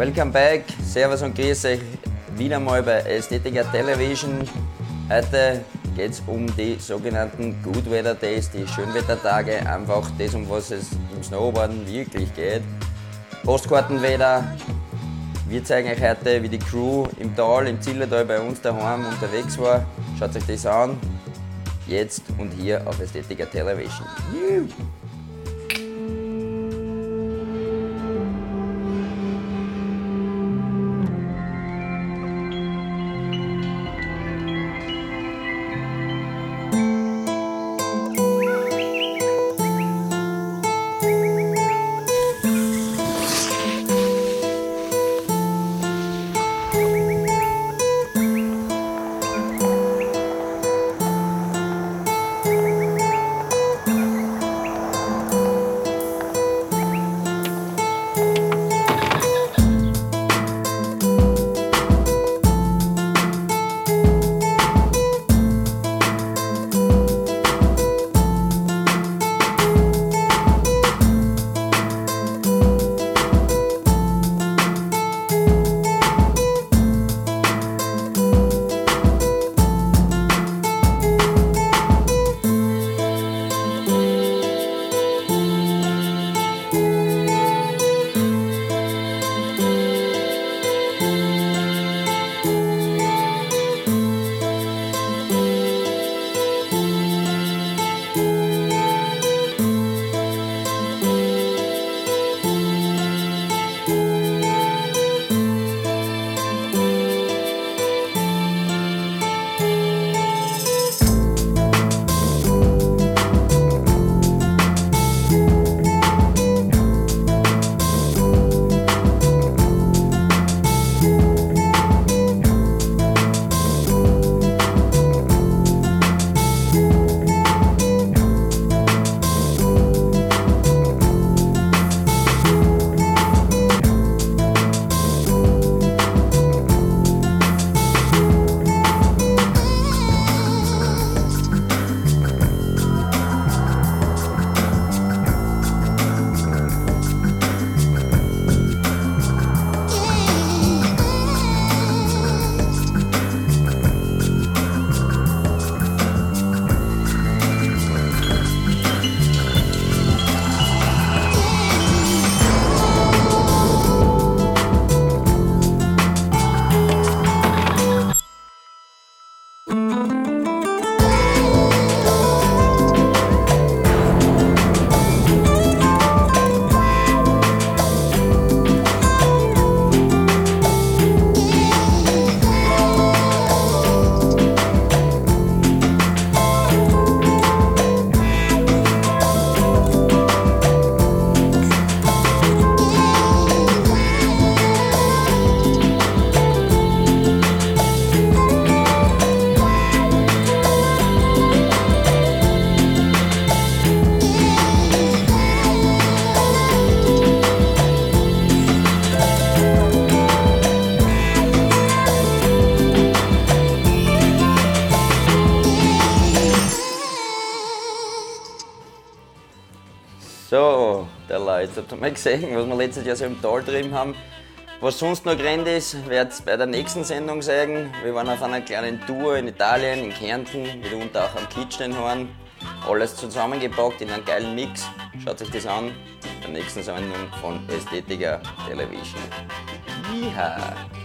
Welcome back, Servus und Grüß euch wieder mal bei Ästhetica Television. Heute geht es um die sogenannten Good Weather Days, die Schönwettertage, einfach das, um was es im Snowboarden wirklich geht. Postkartenwetter. Wir zeigen euch heute, wie die Crew im Tal, im Zillertal bei uns daheim unterwegs war. Schaut euch das an. Jetzt und hier auf Ästhetica Television. So, der Leute, habt ihr mal gesehen, was wir letztes Jahr so im Tal drin haben. Was sonst noch gerannt ist, werdet ihr bei der nächsten Sendung sagen. Wir waren auf einer kleinen Tour in Italien, in Kärnten, mitunter auch am Kitschenhorn. Alles zusammengepackt in einen geilen Mix. Schaut euch das an. Der nächsten Sendung von Ästhetica Television. Yeehaw!